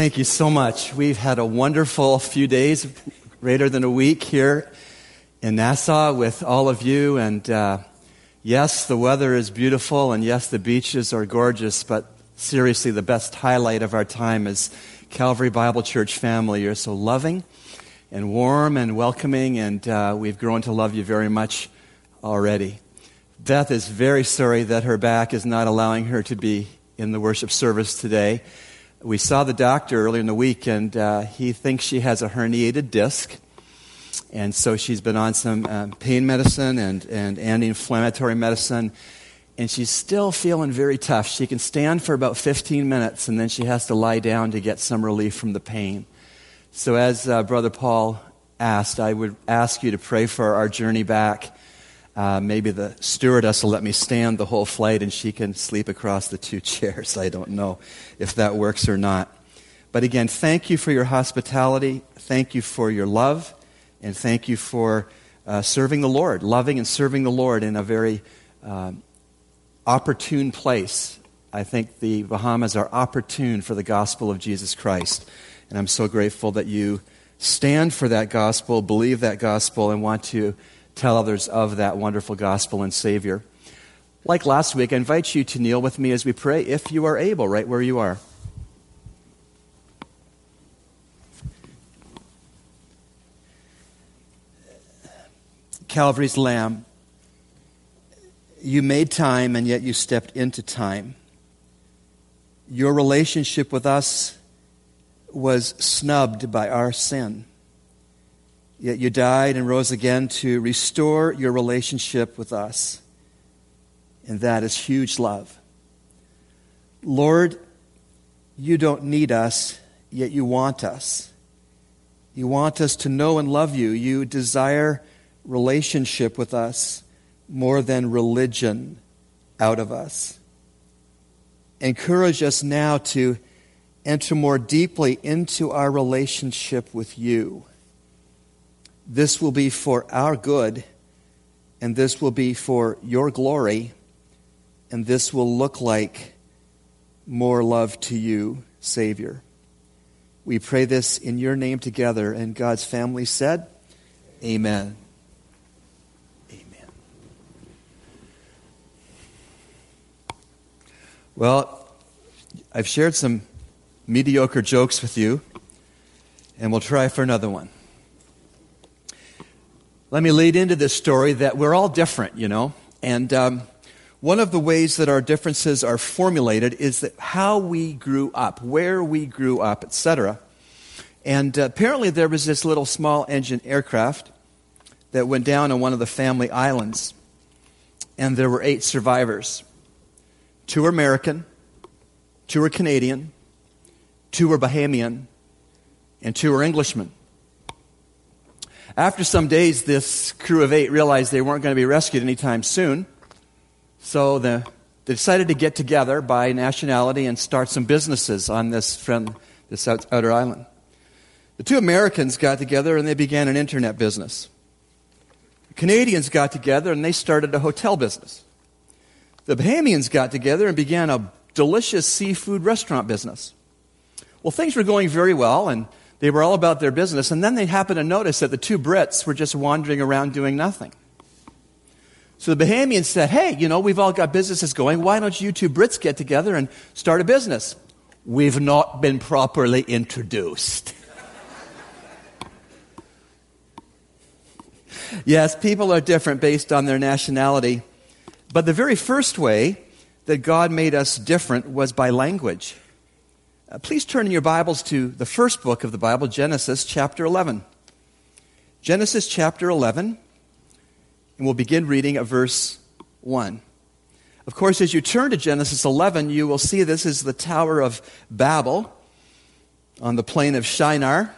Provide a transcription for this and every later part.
Thank you so much. We've had a wonderful few days, greater than a week here in Nassau with all of you. And uh, yes, the weather is beautiful, and yes, the beaches are gorgeous, but seriously, the best highlight of our time is Calvary Bible Church family. You're so loving and warm and welcoming, and uh, we've grown to love you very much already. Beth is very sorry that her back is not allowing her to be in the worship service today. We saw the doctor earlier in the week, and uh, he thinks she has a herniated disc. And so she's been on some uh, pain medicine and, and anti inflammatory medicine. And she's still feeling very tough. She can stand for about 15 minutes, and then she has to lie down to get some relief from the pain. So, as uh, Brother Paul asked, I would ask you to pray for our journey back uh, maybe the stewardess will let me stand the whole flight and she can sleep across the two chairs. I don't know if that works or not. But again, thank you for your hospitality. Thank you for your love. And thank you for uh, serving the Lord, loving and serving the Lord in a very uh, opportune place. I think the Bahamas are opportune for the gospel of Jesus Christ. And I'm so grateful that you stand for that gospel, believe that gospel, and want to tell others of that wonderful gospel and Savior. Like last week, I invite you to kneel with me as we pray, if you are able, right where you are. Calvary's Lamb, you made time and yet you stepped into time. Your relationship with us was snubbed by our sin. Yet you died and rose again to restore your relationship with us. And that is huge love. Lord, you don't need us, yet you want us. You want us to know and love you. You desire relationship with us more than religion out of us. Encourage us now to enter more deeply into our relationship with you this will be for our good, and this will be for your glory, and this will look like more love to you, Savior. We pray this in your name together, and God's family said, Amen. Amen. Well, I've shared some mediocre jokes with you, and we'll try for another one let me lead into this story that we're all different, you know. And um, one of the ways that our differences are formulated is that how we grew up, where we grew up, etc. And uh, apparently, there was this little small engine aircraft that went down on one of the family islands, and there were eight survivors. Two were American, two were Canadian, two were Bahamian, and two were Englishmen. After some days, this crew of eight realized they weren't going to be rescued anytime soon. So the, they decided to get together by nationality and start some businesses on this, friend, this outer island. The two Americans got together and they began an internet business. The Canadians got together and they started a hotel business. The Bahamians got together and began a delicious seafood restaurant business. Well, things were going very well, and they were all about their business, and then they happened to notice that the two Brits were just wandering around doing nothing. So the Bahamians said, Hey, you know, we've all got businesses going. Why don't you two Brits get together and start a business? We've not been properly introduced. yes, people are different based on their nationality. But the very first way that God made us different was by language. Uh, please turn in your Bibles to the first book of the Bible, Genesis chapter 11. Genesis chapter 11, and we'll begin reading at verse 1. Of course, as you turn to Genesis 11, you will see this is the Tower of Babel on the plain of Shinar.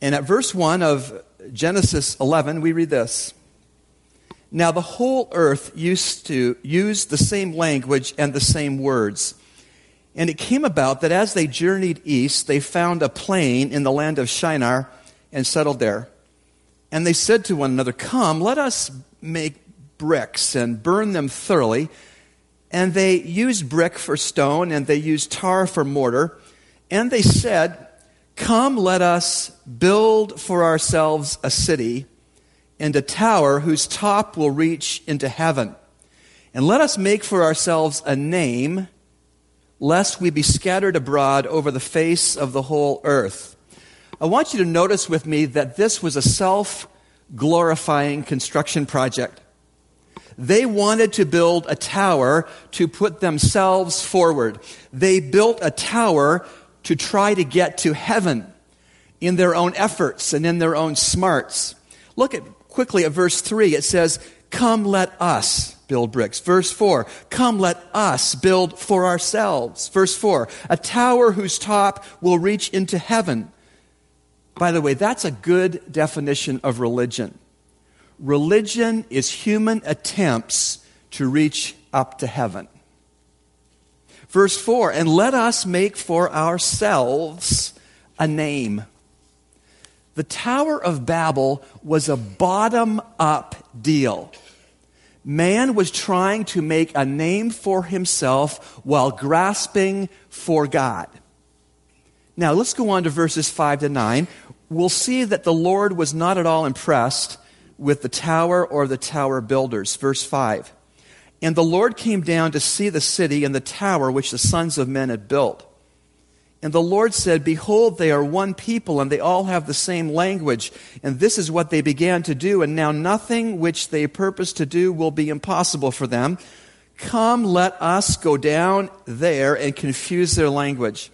And at verse 1 of Genesis 11, we read this. Now, the whole earth used to use the same language and the same words. And it came about that as they journeyed east, they found a plain in the land of Shinar and settled there. And they said to one another, Come, let us make bricks and burn them thoroughly. And they used brick for stone, and they used tar for mortar. And they said, Come, let us build for ourselves a city and a tower whose top will reach into heaven. And let us make for ourselves a name, lest we be scattered abroad over the face of the whole earth. I want you to notice with me that this was a self glorifying construction project. They wanted to build a tower to put themselves forward. They built a tower to try to get to heaven in their own efforts and in their own smarts. Look at quickly at verse 3. It says, Come, let us build bricks. Verse 4, Come, let us build for ourselves. Verse 4, A tower whose top will reach into heaven. By the way, that's a good definition of religion. Religion is human attempts to reach up to heaven. Verse 4 And let us make for ourselves a name. The Tower of Babel was a bottom up deal. Man was trying to make a name for himself while grasping for God. Now, let's go on to verses 5 to 9. We'll see that the Lord was not at all impressed with the tower or the tower builders. Verse 5. And the Lord came down to see the city and the tower which the sons of men had built. And the Lord said, Behold, they are one people, and they all have the same language. And this is what they began to do. And now nothing which they purpose to do will be impossible for them. Come, let us go down there and confuse their language.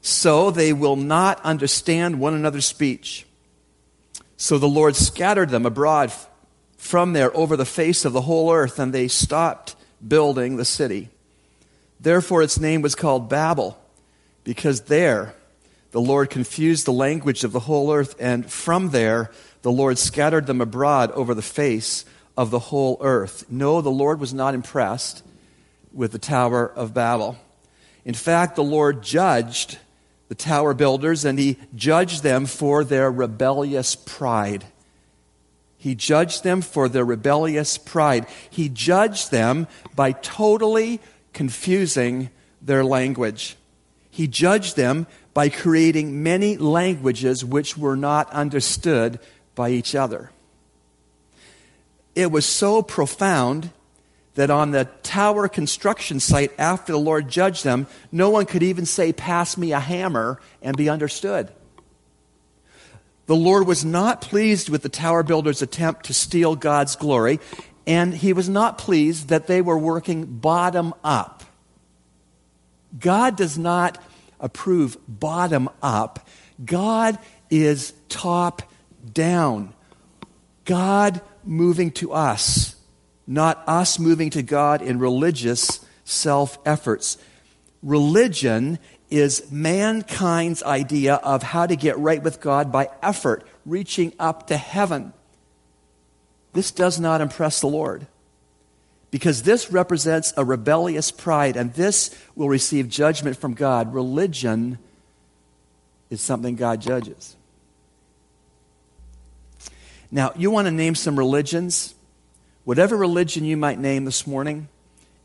So they will not understand one another's speech. So the Lord scattered them abroad from there over the face of the whole earth, and they stopped building the city. Therefore, its name was called Babel, because there the Lord confused the language of the whole earth, and from there the Lord scattered them abroad over the face of the whole earth. No, the Lord was not impressed with the Tower of Babel. In fact, the Lord judged the tower builders and he judged them for their rebellious pride. He judged them for their rebellious pride. He judged them by totally confusing their language. He judged them by creating many languages which were not understood by each other. It was so profound that on the tower construction site after the Lord judged them, no one could even say, Pass me a hammer, and be understood. The Lord was not pleased with the tower builders' attempt to steal God's glory, and he was not pleased that they were working bottom up. God does not approve bottom up, God is top down. God moving to us, not us moving to God in religious self efforts. Religion is mankind's idea of how to get right with God by effort, reaching up to heaven. This does not impress the Lord because this represents a rebellious pride and this will receive judgment from God. Religion is something God judges. Now, you want to name some religions? Whatever religion you might name this morning,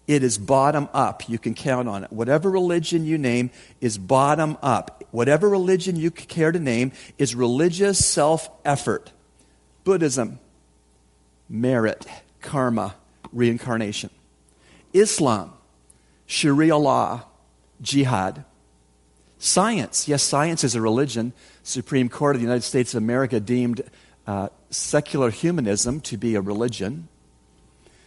it is bottom up. You can count on it. Whatever religion you name is bottom up. Whatever religion you care to name is religious self effort. Buddhism, merit, karma, reincarnation. Islam, Sharia law, jihad. Science, yes, science is a religion. Supreme Court of the United States of America deemed uh, secular humanism to be a religion.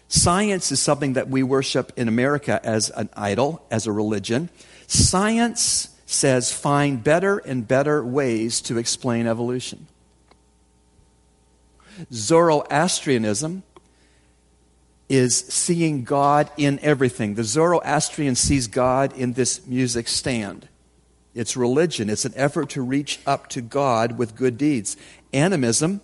Science is something that we worship in America as an idol, as a religion. Science says find better and better ways to explain evolution. Zoroastrianism is seeing God in everything. The Zoroastrian sees God in this music stand. It's religion, it's an effort to reach up to God with good deeds. Animism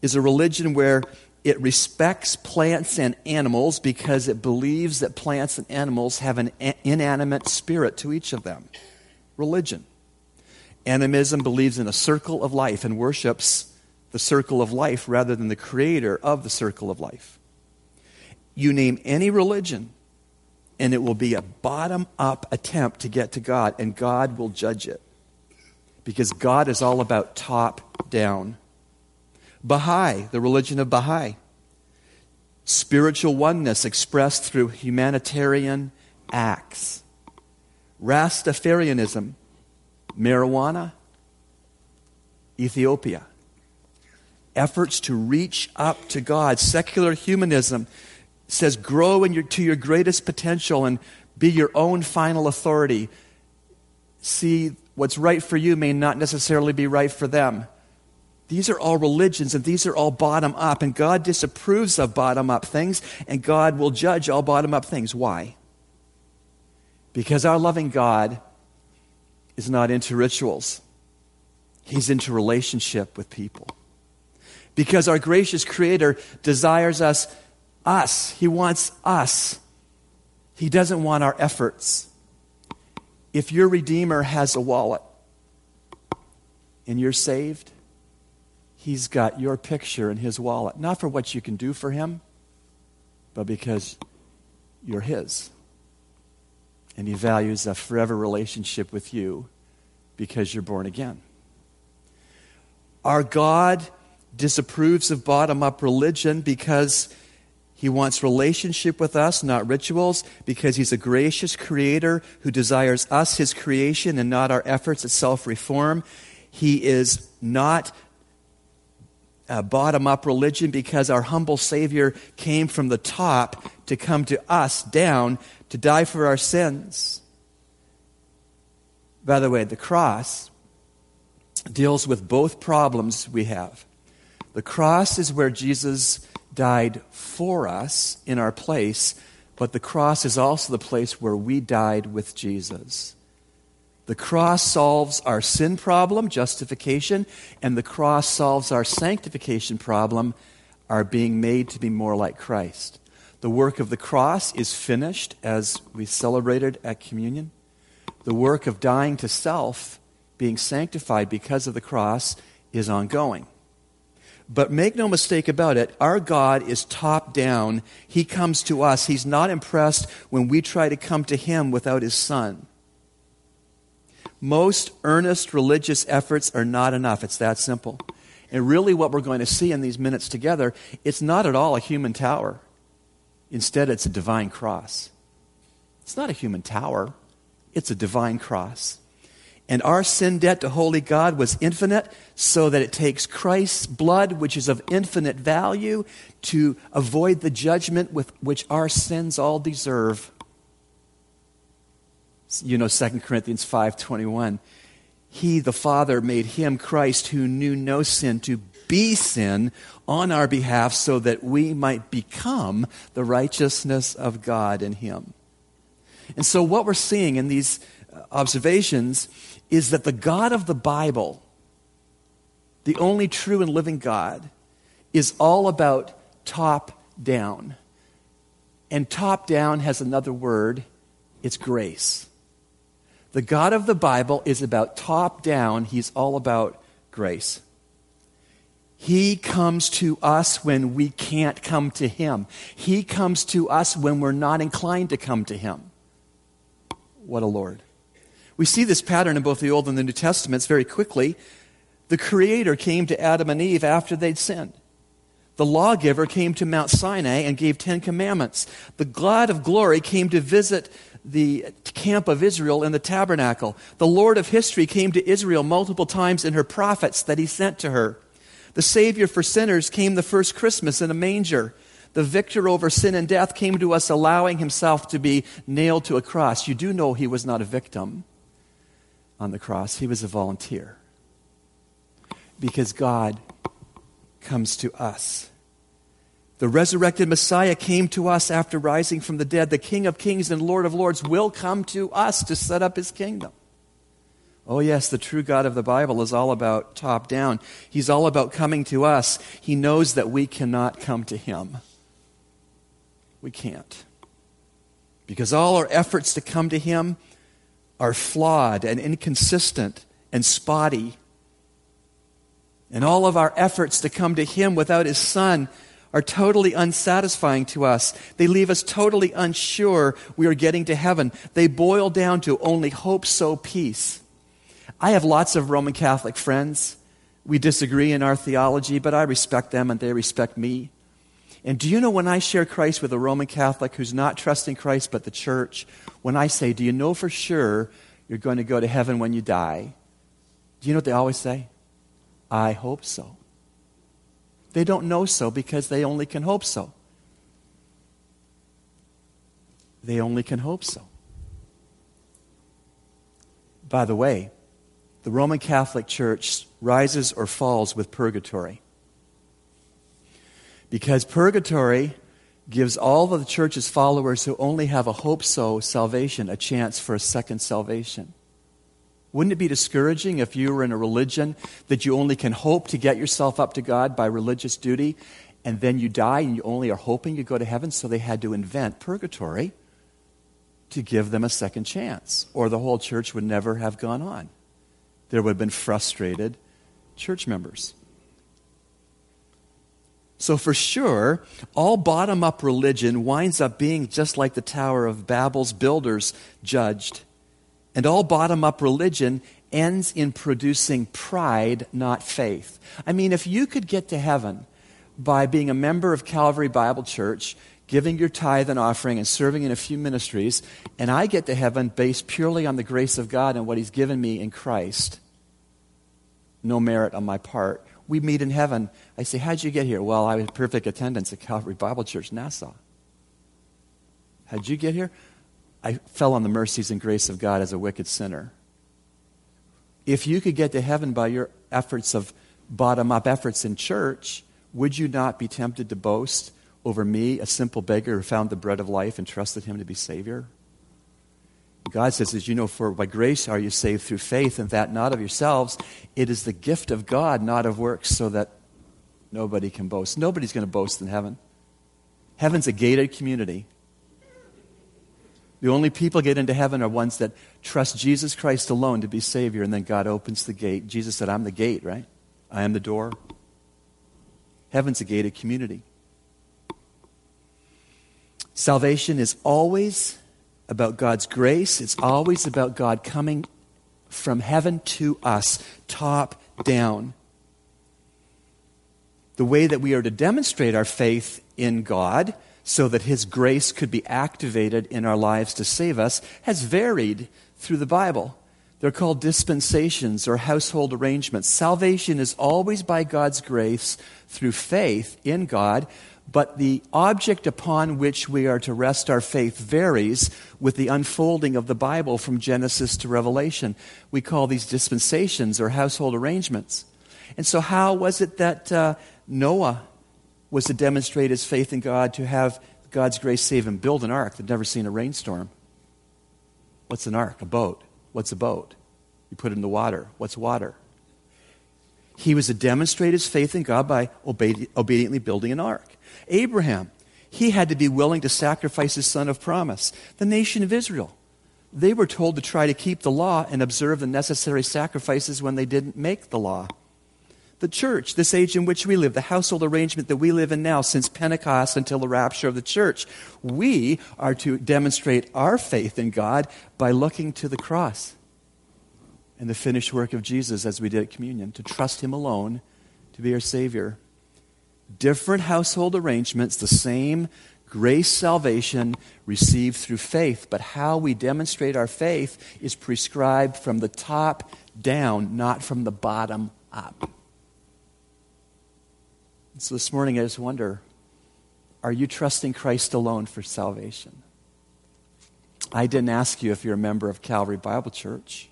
is a religion where it respects plants and animals because it believes that plants and animals have an inanimate spirit to each of them. Religion. Animism believes in a circle of life and worships the circle of life rather than the creator of the circle of life. You name any religion, and it will be a bottom up attempt to get to God, and God will judge it. because God is all about top down. Baha'i, the religion of Baha'i. Spiritual oneness expressed through humanitarian acts. Rastafarianism, marijuana, Ethiopia. Efforts to reach up to God. Secular humanism says grow your, to your greatest potential and be your own final authority. See, what's right for you may not necessarily be right for them. These are all religions and these are all bottom up, and God disapproves of bottom up things, and God will judge all bottom up things. Why? Because our loving God is not into rituals, He's into relationship with people. Because our gracious Creator desires us, us. He wants us. He doesn't want our efforts. If your Redeemer has a wallet and you're saved, He's got your picture in His wallet. Not for what you can do for Him, but because you're His. And He values a forever relationship with you because you're born again. Our God disapproves of bottom up religion because he wants relationship with us, not rituals, because he's a gracious creator who desires us, his creation, and not our efforts at self reform. He is not a bottom up religion because our humble Savior came from the top to come to us down to die for our sins. By the way, the cross deals with both problems we have. The cross is where Jesus died for us in our place, but the cross is also the place where we died with Jesus. The cross solves our sin problem, justification, and the cross solves our sanctification problem, our being made to be more like Christ. The work of the cross is finished as we celebrated at communion. The work of dying to self, being sanctified because of the cross, is ongoing. But make no mistake about it, our God is top down. He comes to us. He's not impressed when we try to come to Him without His Son. Most earnest religious efforts are not enough. It's that simple. And really, what we're going to see in these minutes together, it's not at all a human tower. Instead, it's a divine cross. It's not a human tower, it's a divine cross. And our sin debt to holy God was infinite, so that it takes Christ's blood, which is of infinite value, to avoid the judgment with which our sins all deserve. You know 2 Corinthians 5:21. He the Father made him Christ who knew no sin to be sin on our behalf so that we might become the righteousness of God in him. And so what we're seeing in these observations is that the God of the Bible, the only true and living God, is all about top down. And top down has another word it's grace. The God of the Bible is about top down, He's all about grace. He comes to us when we can't come to Him. He comes to us when we're not inclined to come to Him. What a Lord. We see this pattern in both the Old and the New Testaments very quickly. The Creator came to Adam and Eve after they'd sinned. The lawgiver came to Mount Sinai and gave Ten Commandments. The God of glory came to visit the camp of Israel in the tabernacle. The Lord of history came to Israel multiple times in her prophets that he sent to her. The Savior for sinners came the first Christmas in a manger. The victor over sin and death came to us allowing himself to be nailed to a cross. You do know he was not a victim on the cross, he was a volunteer. Because God comes to us. The resurrected Messiah came to us after rising from the dead. The King of Kings and Lord of Lords will come to us to set up his kingdom. Oh, yes, the true God of the Bible is all about top down. He's all about coming to us. He knows that we cannot come to him. We can't. Because all our efforts to come to him are flawed and inconsistent and spotty. And all of our efforts to come to Him without His Son are totally unsatisfying to us. They leave us totally unsure we are getting to heaven. They boil down to only hope so peace. I have lots of Roman Catholic friends. We disagree in our theology, but I respect them and they respect me. And do you know when I share Christ with a Roman Catholic who's not trusting Christ but the church, when I say, Do you know for sure you're going to go to heaven when you die? Do you know what they always say? I hope so. They don't know so because they only can hope so. They only can hope so. By the way, the Roman Catholic Church rises or falls with purgatory. Because purgatory gives all of the church's followers who only have a hope so salvation a chance for a second salvation. Wouldn't it be discouraging if you were in a religion that you only can hope to get yourself up to God by religious duty, and then you die and you only are hoping you go to heaven? So they had to invent purgatory to give them a second chance, or the whole church would never have gone on. There would have been frustrated church members. So, for sure, all bottom up religion winds up being just like the Tower of Babel's builders judged. And all bottom up religion ends in producing pride, not faith. I mean, if you could get to heaven by being a member of Calvary Bible Church, giving your tithe and offering, and serving in a few ministries, and I get to heaven based purely on the grace of God and what He's given me in Christ, no merit on my part we meet in heaven. I say, How'd you get here? Well, I had perfect attendance at Calvary Bible Church, Nassau. How'd you get here? I fell on the mercies and grace of God as a wicked sinner. If you could get to heaven by your efforts of bottom up efforts in church, would you not be tempted to boast over me, a simple beggar who found the bread of life and trusted him to be Savior? God says, as you know, for by grace are you saved through faith, and that not of yourselves. It is the gift of God, not of works, so that nobody can boast. Nobody's going to boast in heaven. Heaven's a gated community. The only people get into heaven are ones that trust Jesus Christ alone to be Savior, and then God opens the gate. Jesus said, I'm the gate, right? I am the door. Heaven's a gated community. Salvation is always about God's grace. It's always about God coming from heaven to us, top down. The way that we are to demonstrate our faith in God so that His grace could be activated in our lives to save us has varied through the Bible. They're called dispensations or household arrangements. Salvation is always by God's grace through faith in God, but the object upon which we are to rest our faith varies with the unfolding of the Bible from Genesis to Revelation. We call these dispensations or household arrangements. And so, how was it that uh, Noah was to demonstrate his faith in God to have God's grace save him? Build an ark that never seen a rainstorm. What's an ark? A boat. What's a boat? You put it in the water. What's water? He was to demonstrate his faith in God by obedi- obediently building an ark. Abraham, he had to be willing to sacrifice his son of promise. The nation of Israel, they were told to try to keep the law and observe the necessary sacrifices when they didn't make the law. The church, this age in which we live, the household arrangement that we live in now since Pentecost until the rapture of the church, we are to demonstrate our faith in God by looking to the cross and the finished work of Jesus as we did at communion, to trust Him alone to be our Savior different household arrangements, the same grace salvation received through faith. But how we demonstrate our faith is prescribed from the top down, not from the bottom up. So this morning, I just wonder are you trusting Christ alone for salvation? I didn't ask you if you're a member of Calvary Bible Church.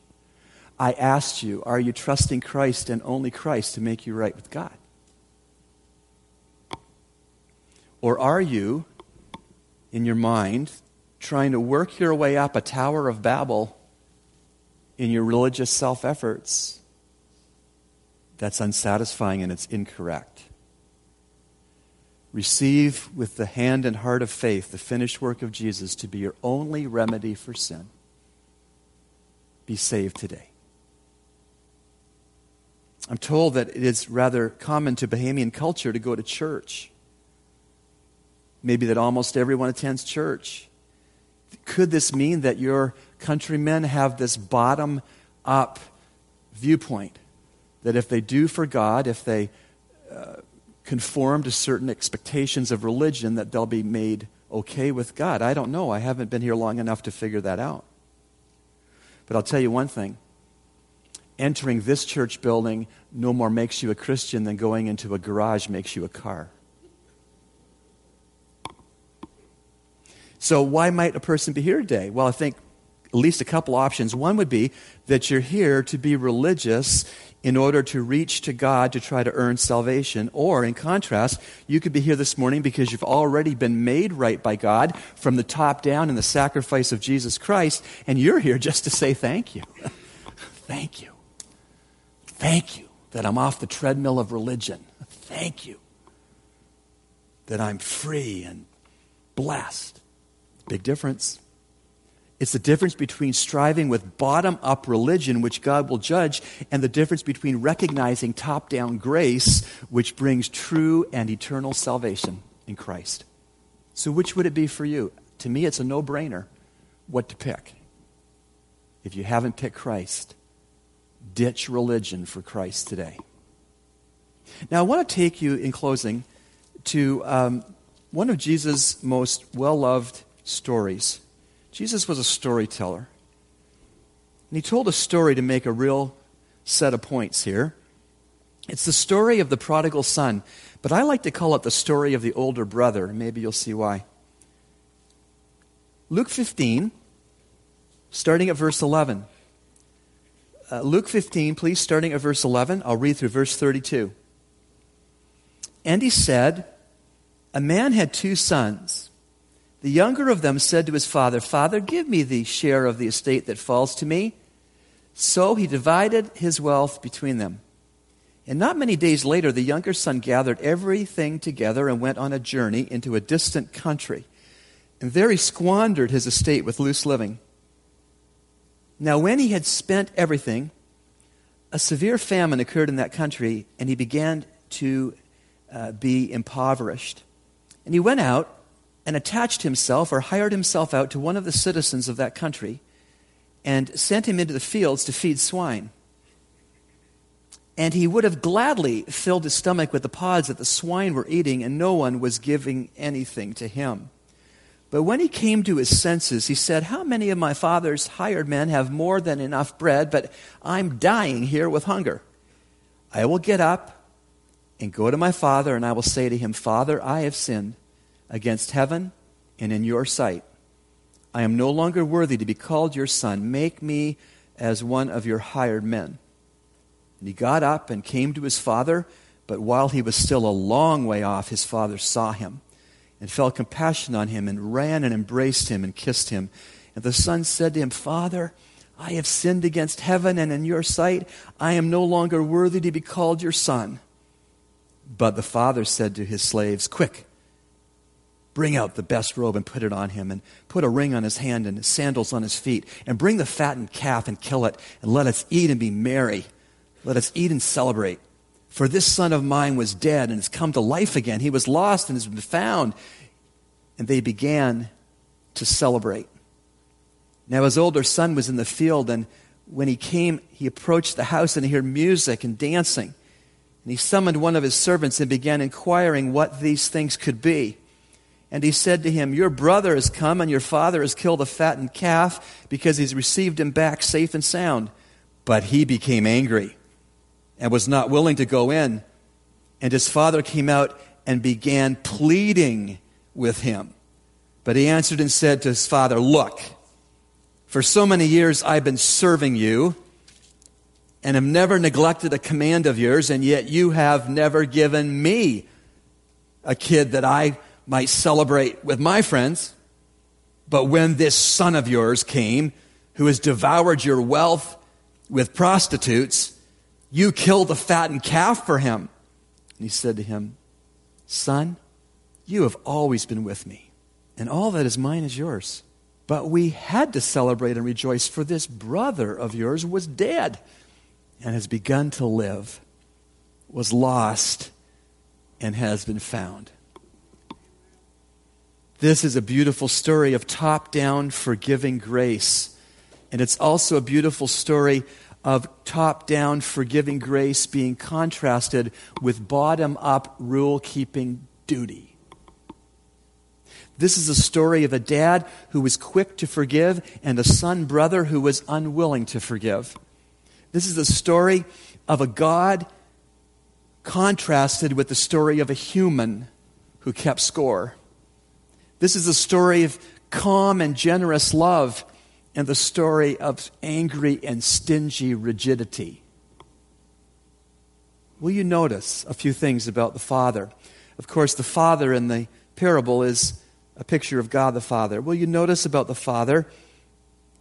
I asked you, are you trusting Christ and only Christ to make you right with God? Or are you, in your mind, trying to work your way up a Tower of Babel in your religious self efforts? That's unsatisfying and it's incorrect. Receive with the hand and heart of faith the finished work of Jesus to be your only remedy for sin. Be saved today. I'm told that it is rather common to Bahamian culture to go to church maybe that almost everyone attends church. Could this mean that your countrymen have this bottom up viewpoint that if they do for God, if they uh, conform to certain expectations of religion, that they'll be made okay with God. I don't know. I haven't been here long enough to figure that out. But I'll tell you one thing entering this church building no more makes you a Christian than going into a garage makes you a car. So, why might a person be here today? Well, I think at least a couple options. One would be that you're here to be religious in order to reach to God to try to earn salvation. Or, in contrast, you could be here this morning because you've already been made right by God from the top down in the sacrifice of Jesus Christ, and you're here just to say thank you. thank you. Thank you that I'm off the treadmill of religion. Thank you that I'm free and blessed. Big difference. It's the difference between striving with bottom up religion, which God will judge, and the difference between recognizing top down grace, which brings true and eternal salvation in Christ. So, which would it be for you? To me, it's a no brainer what to pick. If you haven't picked Christ, ditch religion for Christ today. Now, I want to take you in closing to um, one of Jesus' most well loved stories. Jesus was a storyteller. And he told a story to make a real set of points here. It's the story of the prodigal son, but I like to call it the story of the older brother. Maybe you'll see why. Luke 15, starting at verse 11. Uh, Luke 15, please, starting at verse 11. I'll read through verse 32. And he said, A man had two sons. The younger of them said to his father, Father, give me the share of the estate that falls to me. So he divided his wealth between them. And not many days later, the younger son gathered everything together and went on a journey into a distant country. And there he squandered his estate with loose living. Now, when he had spent everything, a severe famine occurred in that country, and he began to uh, be impoverished. And he went out and attached himself or hired himself out to one of the citizens of that country and sent him into the fields to feed swine. And he would have gladly filled his stomach with the pods that the swine were eating, and no one was giving anything to him. But when he came to his senses, he said, How many of my father's hired men have more than enough bread, but I'm dying here with hunger? I will get up and go to my father, and I will say to him, Father, I have sinned against heaven and in your sight. I am no longer worthy to be called your son. Make me as one of your hired men. And he got up and came to his father, but while he was still a long way off, his father saw him and felt compassion on him and ran and embraced him and kissed him. And the son said to him, Father, I have sinned against heaven and in your sight. I am no longer worthy to be called your son. But the father said to his slaves, Quick, Bring out the best robe and put it on him, and put a ring on his hand and sandals on his feet, and bring the fattened calf and kill it, and let us eat and be merry. Let us eat and celebrate. For this son of mine was dead and has come to life again. He was lost and has been found. And they began to celebrate. Now his older son was in the field, and when he came, he approached the house and he heard music and dancing. And he summoned one of his servants and began inquiring what these things could be. And he said to him, Your brother has come, and your father has killed a fattened calf because he's received him back safe and sound. But he became angry and was not willing to go in. And his father came out and began pleading with him. But he answered and said to his father, Look, for so many years I've been serving you and have never neglected a command of yours, and yet you have never given me a kid that I might celebrate with my friends. But when this son of yours came, who has devoured your wealth with prostitutes, you killed the fattened calf for him. And he said to him, Son, you have always been with me, and all that is mine is yours. But we had to celebrate and rejoice, for this brother of yours was dead and has begun to live, was lost, and has been found. This is a beautiful story of top down forgiving grace. And it's also a beautiful story of top down forgiving grace being contrasted with bottom up rule keeping duty. This is a story of a dad who was quick to forgive and a son brother who was unwilling to forgive. This is a story of a God contrasted with the story of a human who kept score. This is a story of calm and generous love and the story of angry and stingy rigidity. Will you notice a few things about the Father? Of course, the Father in the parable is a picture of God the Father. Will you notice about the Father?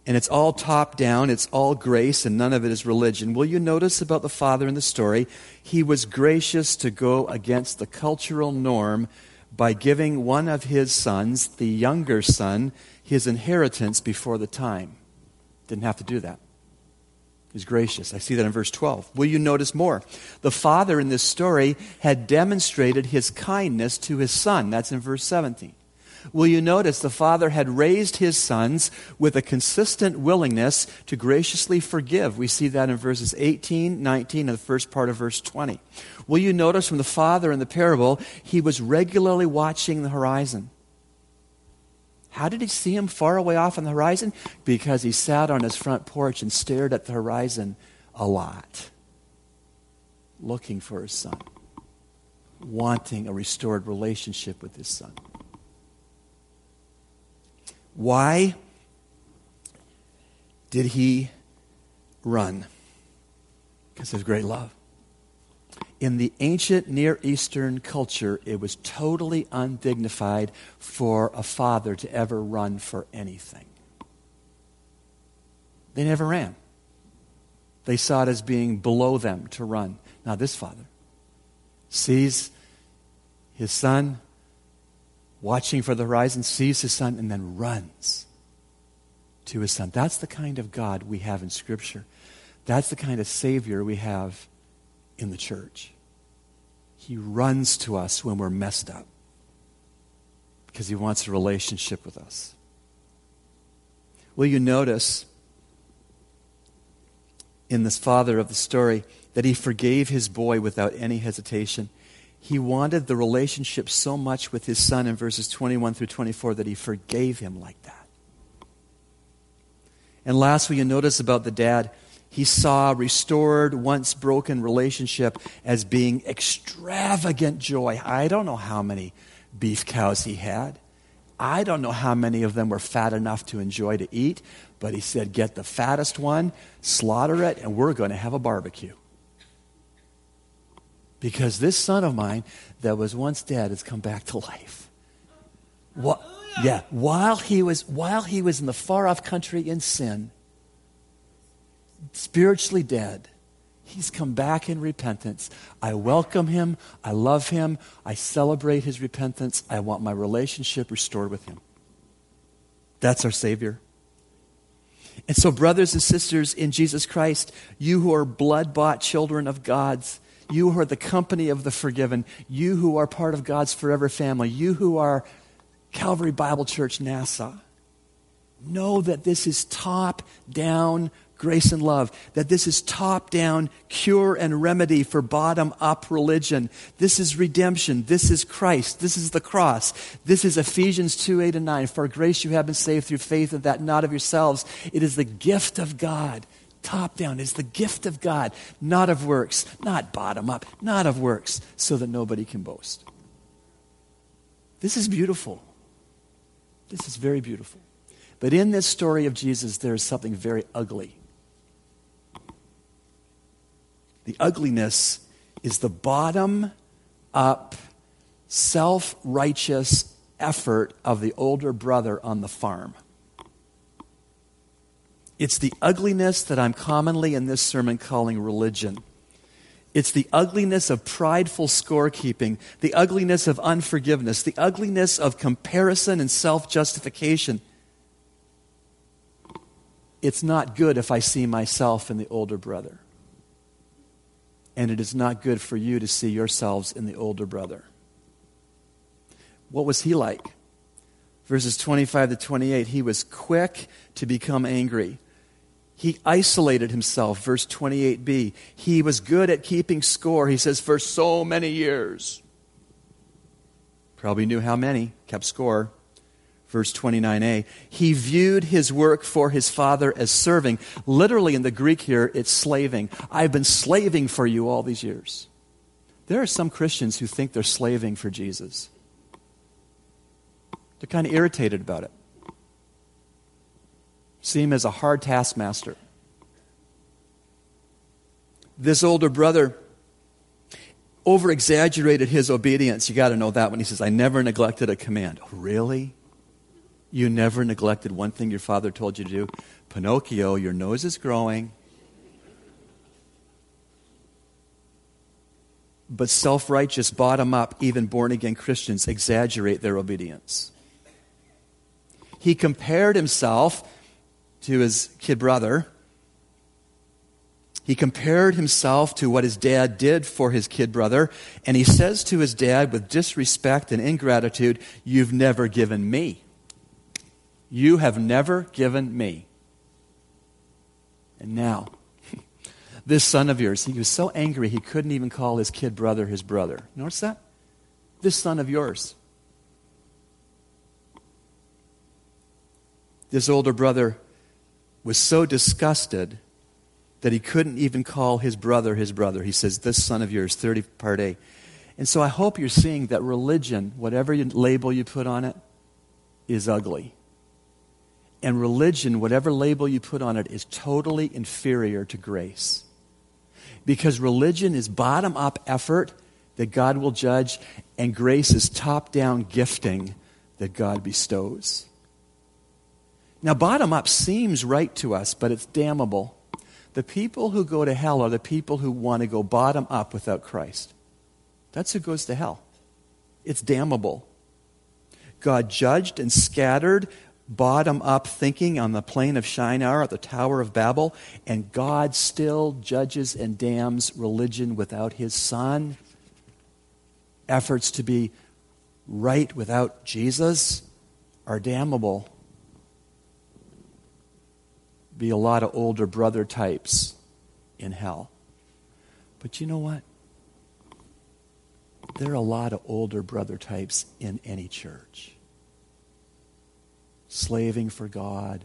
And it's all top down, it's all grace, and none of it is religion. Will you notice about the Father in the story? He was gracious to go against the cultural norm by giving one of his sons, the younger son, his inheritance before the time. Didn't have to do that. He's gracious. I see that in verse 12. Will you notice more? The father in this story had demonstrated his kindness to his son. That's in verse 17. Will you notice the father had raised his sons with a consistent willingness to graciously forgive? We see that in verses 18, 19, and the first part of verse 20. Will you notice from the father in the parable, he was regularly watching the horizon. How did he see him far away off on the horizon? Because he sat on his front porch and stared at the horizon a lot, looking for his son, wanting a restored relationship with his son. Why did he run? Because of great love in the ancient Near Eastern culture, it was totally undignified for a father to ever run for anything. They never ran. They saw it as being below them to run. Now, this father sees his son watching for the horizon, sees his son, and then runs to his son. That's the kind of God we have in Scripture. That's the kind of Savior we have in the church. He runs to us when we're messed up because he wants a relationship with us. Will you notice in this father of the story that he forgave his boy without any hesitation? He wanted the relationship so much with his son in verses 21 through 24 that he forgave him like that. And last, will you notice about the dad? he saw restored, once broken relationship as being extravagant joy. I don't know how many beef cows he had. I don't know how many of them were fat enough to enjoy to eat, but he said, Get the fattest one, slaughter it, and we're going to have a barbecue. Because this son of mine that was once dead has come back to life. What, yeah, while he was while he was in the far off country in sin, spiritually dead, he's come back in repentance. I welcome him. I love him. I celebrate his repentance. I want my relationship restored with him. That's our Savior. And so, brothers and sisters in Jesus Christ, you who are blood bought children of God's, you who are the company of the forgiven, you who are part of God's forever family, you who are Calvary Bible Church Nassau, know that this is top down grace and love, that this is top down cure and remedy for bottom up religion. This is redemption. This is Christ. This is the cross. This is Ephesians 2 8 and 9. For grace you have been saved through faith, and that not of yourselves. It is the gift of God. Top down is the gift of God, not of works, not bottom up, not of works, so that nobody can boast. This is beautiful. This is very beautiful. But in this story of Jesus, there is something very ugly. The ugliness is the bottom up, self righteous effort of the older brother on the farm. It's the ugliness that I'm commonly in this sermon calling religion. It's the ugliness of prideful scorekeeping, the ugliness of unforgiveness, the ugliness of comparison and self justification. It's not good if I see myself in the older brother and it is not good for you to see yourselves in the older brother. What was he like? Verses 25 to 28 he was quick to become angry. He isolated himself, verse 28b. He was good at keeping score, he says, for so many years. Probably knew how many, kept score. Verse 29a. He viewed his work for his father as serving. Literally in the Greek here, it's slaving. I've been slaving for you all these years. There are some Christians who think they're slaving for Jesus. They're kind of irritated about it see him as a hard taskmaster. This older brother over exaggerated his obedience. You got to know that when he says, I never neglected a command. Oh, really? You never neglected one thing your father told you to do? Pinocchio, your nose is growing. But self righteous, bottom up, even born again Christians exaggerate their obedience. He compared himself to his kid brother. He compared himself to what his dad did for his kid brother, and he says to his dad with disrespect and ingratitude, You've never given me. You have never given me. And now, this son of yours, he was so angry he couldn't even call his kid brother his brother. Notice that? This son of yours. This older brother was so disgusted that he couldn't even call his brother his brother. He says, This son of yours, 30 part A. And so I hope you're seeing that religion, whatever label you put on it, is ugly. And religion, whatever label you put on it, is totally inferior to grace. Because religion is bottom up effort that God will judge, and grace is top down gifting that God bestows. Now, bottom up seems right to us, but it's damnable. The people who go to hell are the people who want to go bottom up without Christ. That's who goes to hell. It's damnable. God judged and scattered bottom up thinking on the plain of Shinar at the Tower of Babel, and God still judges and damns religion without his Son. Efforts to be right without Jesus are damnable be a lot of older brother types in hell. But you know what? There are a lot of older brother types in any church. Slaving for God,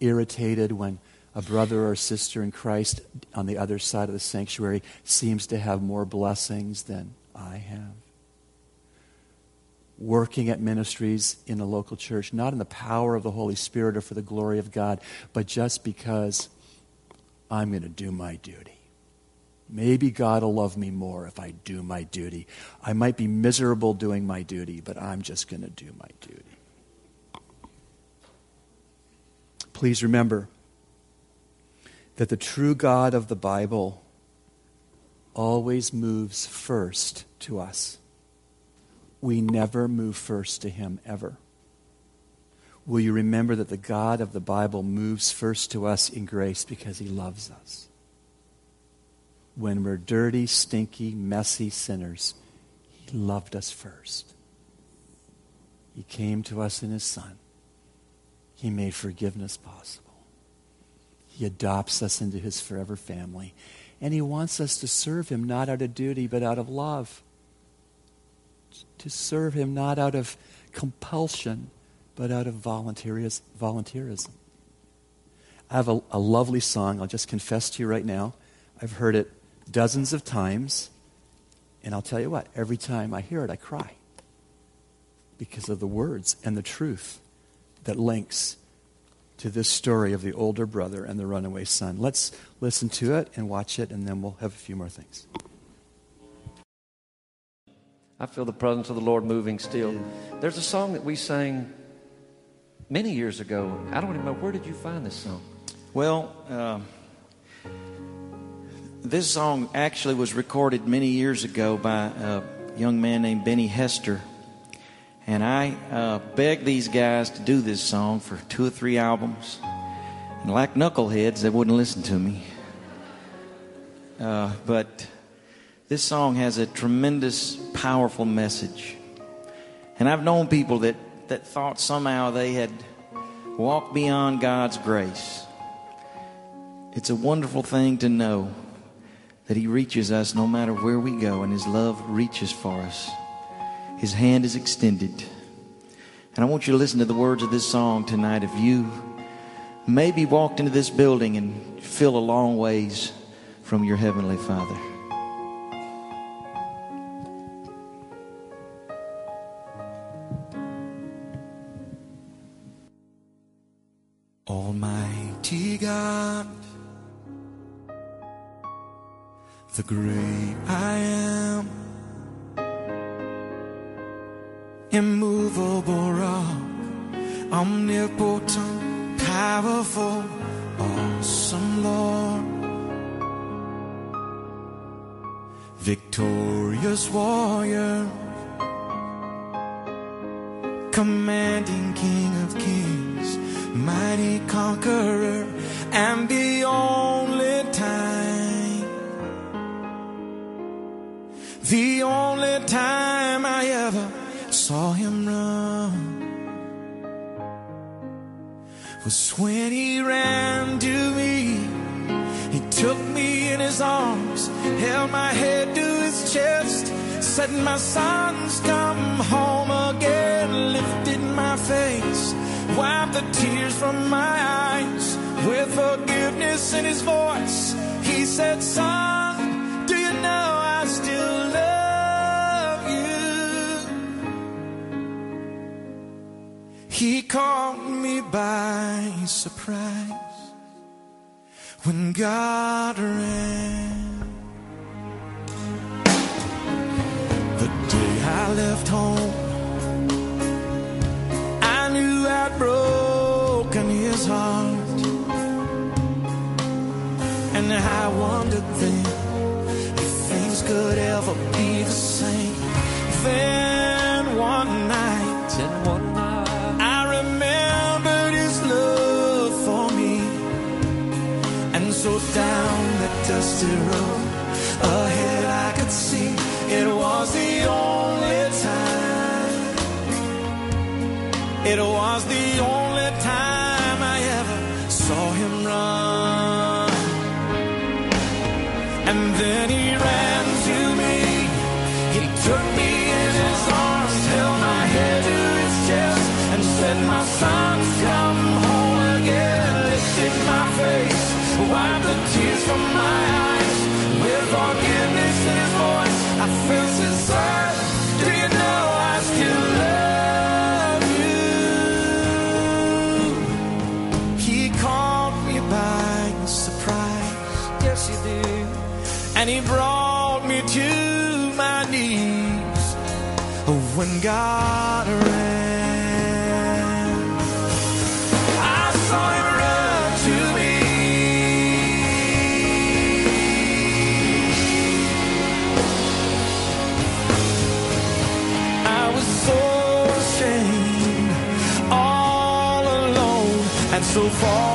irritated when a brother or sister in Christ on the other side of the sanctuary seems to have more blessings than I have working at ministries in the local church, not in the power of the Holy Spirit or for the glory of God, but just because I'm going to do my duty. Maybe God will love me more if I do my duty. I might be miserable doing my duty, but I'm just going to do my duty. Please remember that the true God of the Bible always moves first to us we never move first to Him ever. Will you remember that the God of the Bible moves first to us in grace because He loves us? When we're dirty, stinky, messy sinners, He loved us first. He came to us in His Son. He made forgiveness possible. He adopts us into His forever family. And He wants us to serve Him not out of duty, but out of love to serve Him not out of compulsion, but out of volunteerism. I have a, a lovely song. I'll just confess to you right now. I've heard it dozens of times. And I'll tell you what, every time I hear it, I cry because of the words and the truth that links to this story of the older brother and the runaway son. Let's listen to it and watch it, and then we'll have a few more things. I feel the presence of the Lord moving still. There's a song that we sang many years ago. I don't even know where did you find this song? Well, uh, this song actually was recorded many years ago by a young man named Benny Hester. And I uh, begged these guys to do this song for two or three albums. And like knuckleheads, they wouldn't listen to me. Uh, but this song has a tremendous, powerful message. And I've known people that, that thought somehow they had walked beyond God's grace. It's a wonderful thing to know that He reaches us no matter where we go, and His love reaches for us. His hand is extended. And I want you to listen to the words of this song tonight. If you maybe walked into this building and feel a long ways from your Heavenly Father. Almighty God, the great I am, immovable rock, omnipotent, powerful, awesome Lord, victorious warrior, commanding King of Kings, mighty conqueror, and the only time, the only time I ever saw him run was when he ran to me. He took me in his arms, held my head to his chest, said, My son's come home again, lifted my face, wiped the tears from my eyes with forgiveness in his voice. He said, Son, do you know I still love you? He caught me by surprise when God ran. The day I left home, heart. And I wondered then if things could ever be the same. Then one night, Then one night, I remembered his love for me. And so down that dusty road ahead I could see it was the only time. It was the only And he brought me to my knees oh, when God ran. I saw him run to me. I was so ashamed, all alone, and so far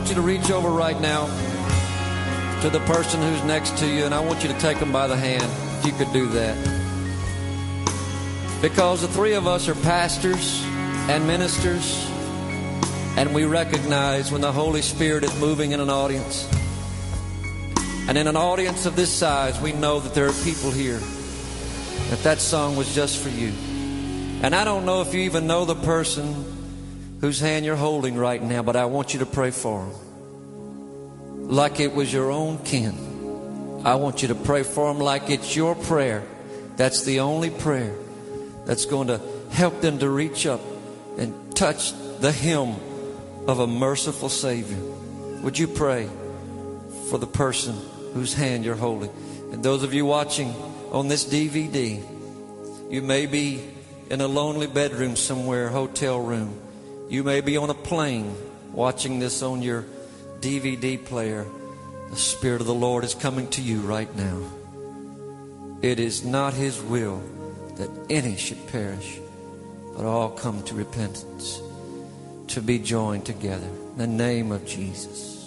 want you to reach over right now to the person who's next to you, and I want you to take them by the hand, if you could do that. Because the three of us are pastors and ministers, and we recognize when the Holy Spirit is moving in an audience. And in an audience of this size, we know that there are people here that that song was just for you. And I don't know if you even know the person whose hand you're holding right now, but I want you to pray for them like it was your own kin. I want you to pray for them like it's your prayer. That's the only prayer that's going to help them to reach up and touch the hem of a merciful Savior. Would you pray for the person whose hand you're holding? And those of you watching on this DVD, you may be in a lonely bedroom somewhere, hotel room. You may be on a plane watching this on your DVD player, the Spirit of the Lord is coming to you right now. It is not His will that any should perish, but all come to repentance, to be joined together. In the name of Jesus.